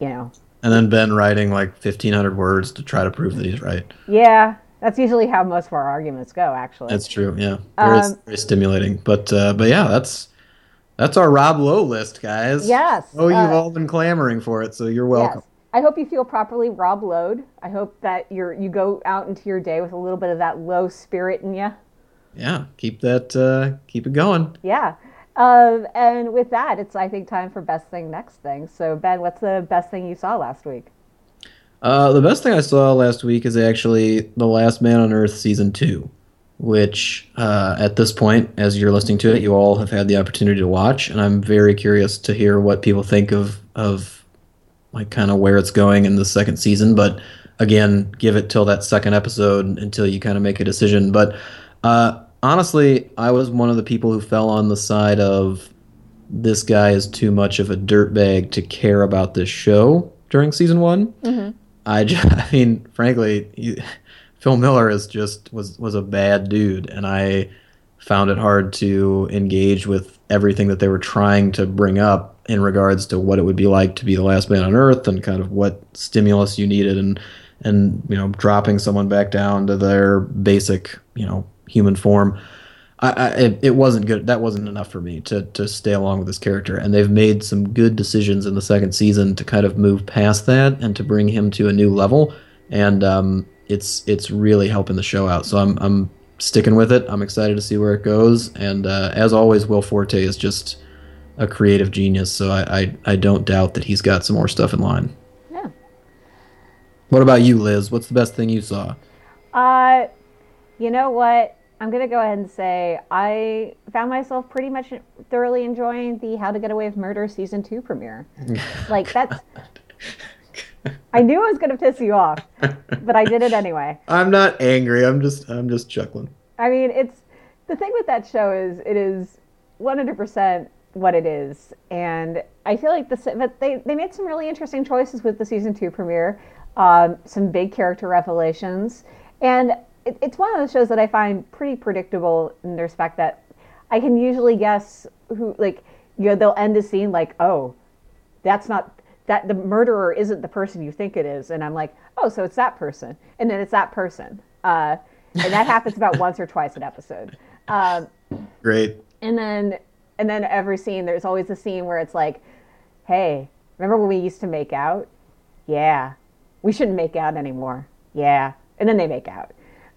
you know. And then Ben writing like 1,500 words to try to prove that he's right. Yeah, that's usually how most of our arguments go. Actually, that's true. Yeah, very, um, very stimulating. But uh, but yeah, that's that's our Rob Lowe list, guys. Yes. Oh, you've uh, all been clamoring for it, so you're welcome. Yes. I hope you feel properly Rob Lowe. I hope that you're you go out into your day with a little bit of that low spirit in you. Yeah, keep that uh, keep it going. Yeah. Uh, and with that, it's I think time for best thing next thing. So Ben, what's the best thing you saw last week? Uh, the best thing I saw last week is actually The Last Man on Earth season two, which uh, at this point, as you're listening to it, you all have had the opportunity to watch, and I'm very curious to hear what people think of of like kind of where it's going in the second season. But again, give it till that second episode until you kind of make a decision. But uh, honestly, I was one of the people who fell on the side of this guy is too much of a dirtbag to care about this show during season one. Mm-hmm. I, just, I mean, frankly, he, Phil Miller is just was was a bad dude, and I found it hard to engage with everything that they were trying to bring up in regards to what it would be like to be the last man on Earth and kind of what stimulus you needed and and you know dropping someone back down to their basic you know human form. I, I, it, it wasn't good. That wasn't enough for me to to stay along with this character. And they've made some good decisions in the second season to kind of move past that and to bring him to a new level. And um, it's it's really helping the show out. So I'm I'm sticking with it. I'm excited to see where it goes. And uh, as always, Will Forte is just a creative genius. So I, I I don't doubt that he's got some more stuff in line. Yeah. What about you, Liz? What's the best thing you saw? Uh, you know what? I'm going to go ahead and say I found myself pretty much thoroughly enjoying the How to Get Away with Murder season two premiere. like, that's. I knew I was going to piss you off, but I did it anyway. I'm not angry. I'm just I'm just chuckling. I mean, it's the thing with that show is it is 100% what it is, and I feel like the but they they made some really interesting choices with the season two premiere, um, some big character revelations, and it, it's one of those shows that I find pretty predictable in the respect that I can usually guess who, like, you know, they'll end a scene like, oh, that's not that the murderer isn't the person you think it is, and I'm like, oh, so it's that person, and then it's that person, uh, and that happens about once or twice an episode. Um, Great. And then, and then every scene, there's always a scene where it's like, hey, remember when we used to make out? Yeah, we shouldn't make out anymore. Yeah, and then they make out.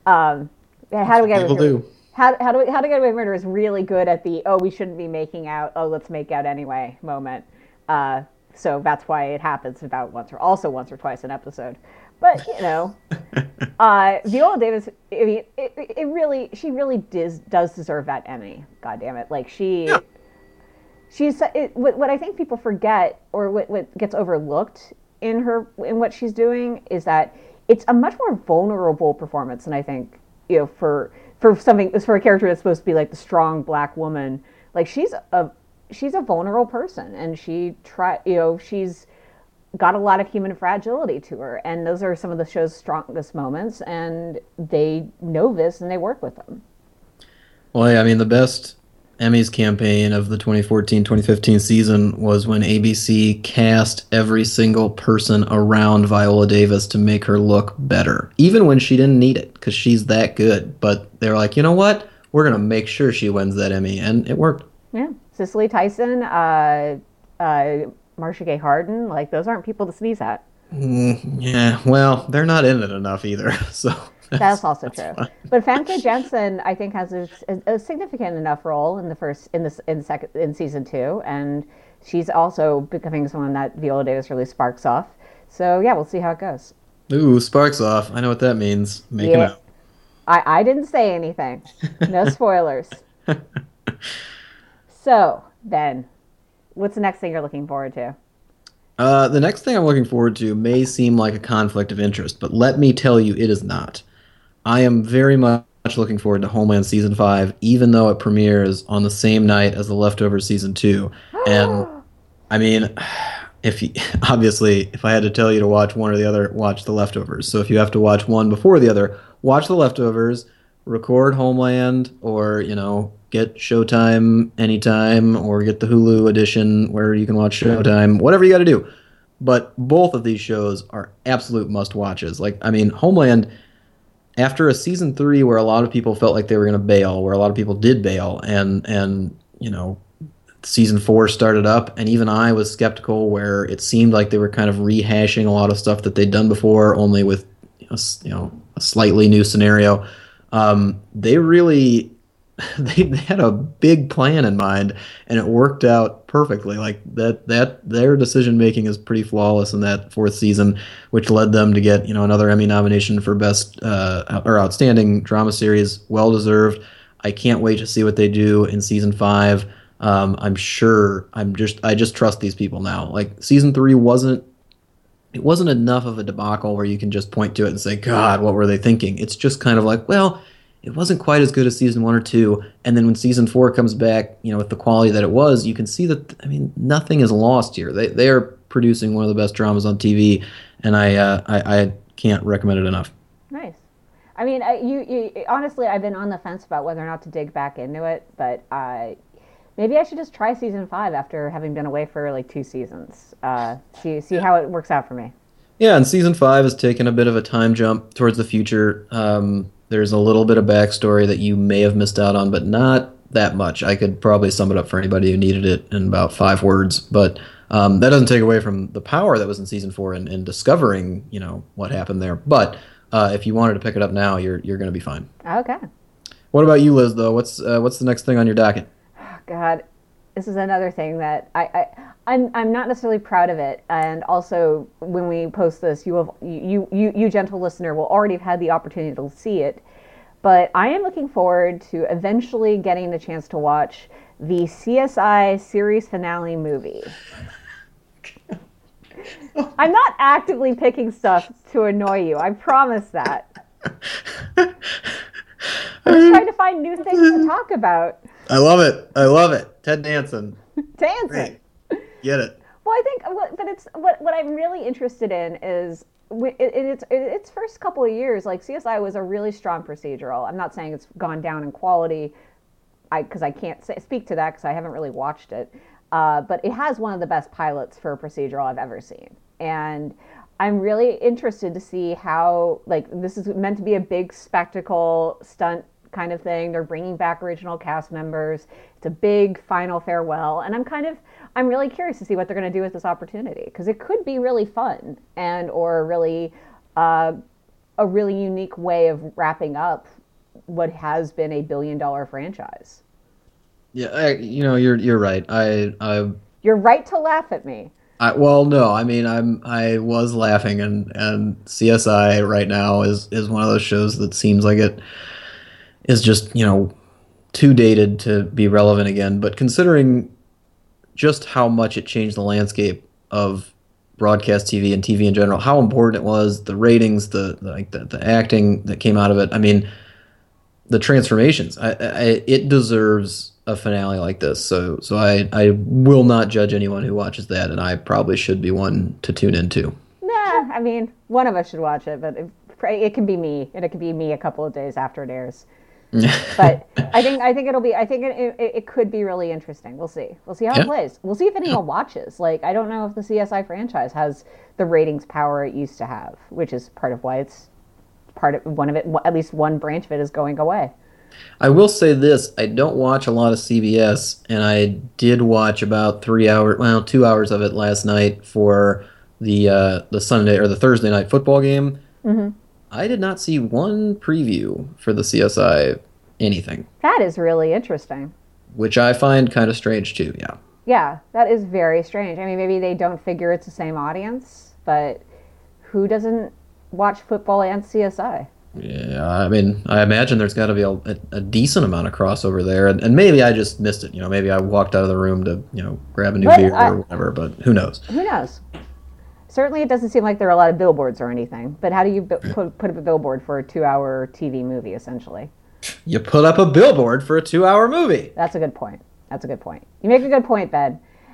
Um, how do we get away with How, how do we, how to get away with murder is really good at the oh we shouldn't be making out oh let's make out anyway moment. Uh, so that's why it happens about once or also once or twice an episode. But you know, uh, Viola Davis, I mean, it, it really she really does does deserve that Emmy. God damn it! Like she. Yeah. She's it, what, what I think people forget, or what, what gets overlooked in her in what she's doing, is that it's a much more vulnerable performance than I think you know for for something for a character that's supposed to be like the strong black woman. Like she's a she's a vulnerable person, and she try you know she's got a lot of human fragility to her, and those are some of the show's strongest moments. And they know this, and they work with them. Well, yeah, I mean, the best Emmys campaign of the 2014-2015 season was when ABC cast every single person around Viola Davis to make her look better, even when she didn't need it because she's that good. But they're like, you know what? We're gonna make sure she wins that Emmy, and it worked. Yeah, Cicely Tyson, uh, uh, Marcia Gay Harden, like those aren't people to sneeze at. Mm, yeah, well, they're not in it enough either, so. That's, also that's true. Fine. But Famke Janssen, I think, has a, a, significant enough role in the first, in this, in second, in season two, and she's also becoming someone that Viola Davis really sparks off. So yeah, we'll see how it goes. Ooh, sparks off! I know what that means. Making yeah. out. I I didn't say anything. No spoilers. so then, what's the next thing you're looking forward to? Uh, the next thing I'm looking forward to may seem like a conflict of interest, but let me tell you, it is not. I am very much looking forward to Homeland season five, even though it premieres on the same night as The Leftovers season two. and I mean, if you, obviously, if I had to tell you to watch one or the other, watch The Leftovers. So if you have to watch one before the other, watch The Leftovers, record Homeland, or you know, get Showtime anytime, or get the Hulu edition where you can watch Showtime. Whatever you got to do. But both of these shows are absolute must watches. Like, I mean, Homeland after a season three where a lot of people felt like they were going to bail, where a lot of people did bail, and and you know, season four started up, and even I was skeptical, where it seemed like they were kind of rehashing a lot of stuff that they'd done before, only with you know a slightly new scenario. Um, they really they, they had a big plan in mind and it worked out perfectly. Like that that their decision making is pretty flawless in that fourth season which led them to get you know another emmy nomination for best uh, or outstanding drama series. Well deserved i can't wait to see what they do in season five. Um, i'm sure i'm just i just trust these people now. Like season three wasn't it wasn't enough of a debacle where you can just point to it and say god what were they thinking? It's just kind of like well it wasn't quite as good as season one or two. And then when season four comes back, you know, with the quality that it was, you can see that I mean nothing is lost here. They they are producing one of the best dramas on TV, and I uh, I, I can't recommend it enough. Nice. I mean, I, you, you honestly, I've been on the fence about whether or not to dig back into it, but I. Maybe I should just try season five after having been away for like two seasons. Uh, see see how it works out for me. Yeah, and season five has taken a bit of a time jump towards the future. Um, there's a little bit of backstory that you may have missed out on, but not that much. I could probably sum it up for anybody who needed it in about five words, but um, that doesn't take away from the power that was in season four and, and discovering, you know, what happened there. But uh, if you wanted to pick it up now, you're you're going to be fine. Okay. What about you, Liz? Though, what's uh, what's the next thing on your docket? Oh, God, this is another thing that I, I I'm, I'm not necessarily proud of it. And also, when we post this, you have you you you gentle listener will already have had the opportunity to see it. But I am looking forward to eventually getting the chance to watch the CSI series finale movie. I'm not actively picking stuff to annoy you. I promise that. I'm just trying to find new things to talk about. I love it. I love it. Ted Danson. Danson. Great. Get it. Well, I think, but it's what what I'm really interested in is in its its first couple of years, like CSI was a really strong procedural. I'm not saying it's gone down in quality, I because I can't say, speak to that because I haven't really watched it. Uh, but it has one of the best pilots for a procedural I've ever seen, and I'm really interested to see how like this is meant to be a big spectacle stunt kind of thing. They're bringing back original cast members. It's a big final farewell, and I'm kind of I'm really curious to see what they're going to do with this opportunity because it could be really fun and or really uh, a really unique way of wrapping up what has been a billion dollar franchise. Yeah, I, you know, you're you're right. I I You're right to laugh at me. I, well, no, I mean, I'm I was laughing, and and CSI right now is is one of those shows that seems like it is just you know too dated to be relevant again. But considering just how much it changed the landscape of broadcast TV and TV in general, how important it was, the ratings, the like the, the acting that came out of it. I mean, the transformations. I, I, it deserves a finale like this. So so I I will not judge anyone who watches that, and I probably should be one to tune into. Nah, I mean, one of us should watch it, but it, it can be me, and it can be me a couple of days after it airs. but I think I think it'll be I think it, it, it, could be really interesting. We'll see. We'll see how yeah. it plays. We'll see if anyone yeah. watches. Like I don't know if the CSI franchise has the ratings power it used to have, which is part of why it's part of one of it. At least one branch of it is going away. I will say this: I don't watch a lot of CBS, and I did watch about three hours, well, two hours of it last night for the uh, the Sunday or the Thursday night football game. Mm-hmm. I did not see one preview for the CSI anything. That is really interesting. Which I find kind of strange too. Yeah. Yeah, that is very strange. I mean, maybe they don't figure it's the same audience, but who doesn't watch football and CSI? Yeah, I mean, I imagine there's got to be a, a, decent amount of crossover there, and, and, maybe I just missed it. You know, maybe I walked out of the room to you know grab a new but beer I, or whatever. But who knows? Who knows? Certainly, it doesn't seem like there are a lot of billboards or anything. But how do you put, put up a billboard for a two-hour TV movie, essentially? You put up a billboard for a two-hour movie. That's a good point. That's a good point. You make a good point, Ben.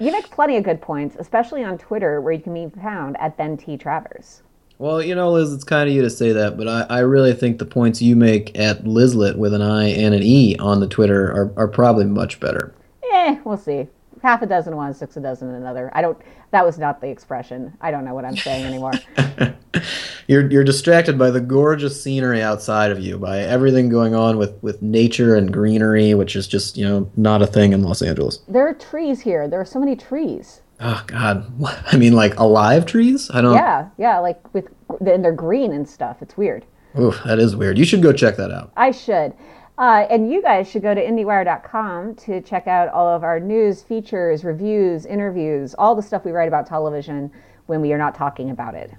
you make plenty of good points, especially on Twitter, where you can be found at Ben T. Travers. Well, you know, Liz, it's kind of you to say that, but I, I really think the points you make at Lizlet with an I and an E on the Twitter are, are probably much better. Eh, we'll see. Half a dozen one, six a dozen another. I don't. That was not the expression. I don't know what I'm saying anymore. you're you're distracted by the gorgeous scenery outside of you, by everything going on with with nature and greenery, which is just you know not a thing in Los Angeles. There are trees here. There are so many trees. Oh God! I mean, like alive trees? I don't. Yeah, yeah, like with and they're green and stuff. It's weird. Oof, that is weird. You should go check that out. I should. Uh, and you guys should go to IndieWire.com to check out all of our news, features, reviews, interviews, all the stuff we write about television when we are not talking about it.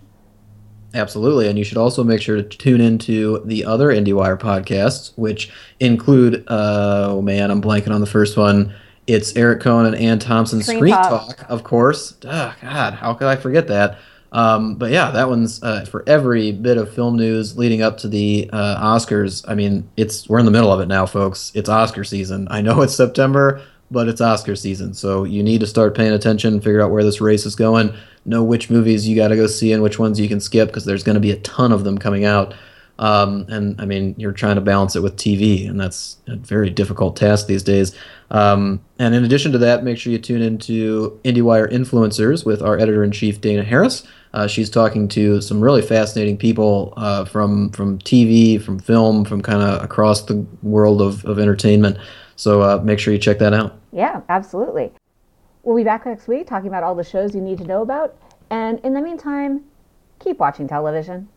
Absolutely. And you should also make sure to tune into the other IndieWire podcasts, which include, uh, oh man, I'm blanking on the first one. It's Eric Kohn and Anne Thompson's Screen, Screen Talk. Talk. of course. Oh, God, how could I forget that? Um, but yeah, that one's uh, for every bit of film news leading up to the uh, Oscars. I mean, it's we're in the middle of it now, folks. It's Oscar season. I know it's September, but it's Oscar season, so you need to start paying attention, figure out where this race is going, know which movies you got to go see and which ones you can skip because there's going to be a ton of them coming out. Um, and I mean, you're trying to balance it with TV, and that's a very difficult task these days. Um, and in addition to that, make sure you tune into IndieWire Influencers with our editor in chief, Dana Harris. Uh, she's talking to some really fascinating people uh, from from TV, from film, from kind of across the world of, of entertainment. So uh, make sure you check that out. Yeah, absolutely. We'll be back next week talking about all the shows you need to know about. And in the meantime, keep watching television.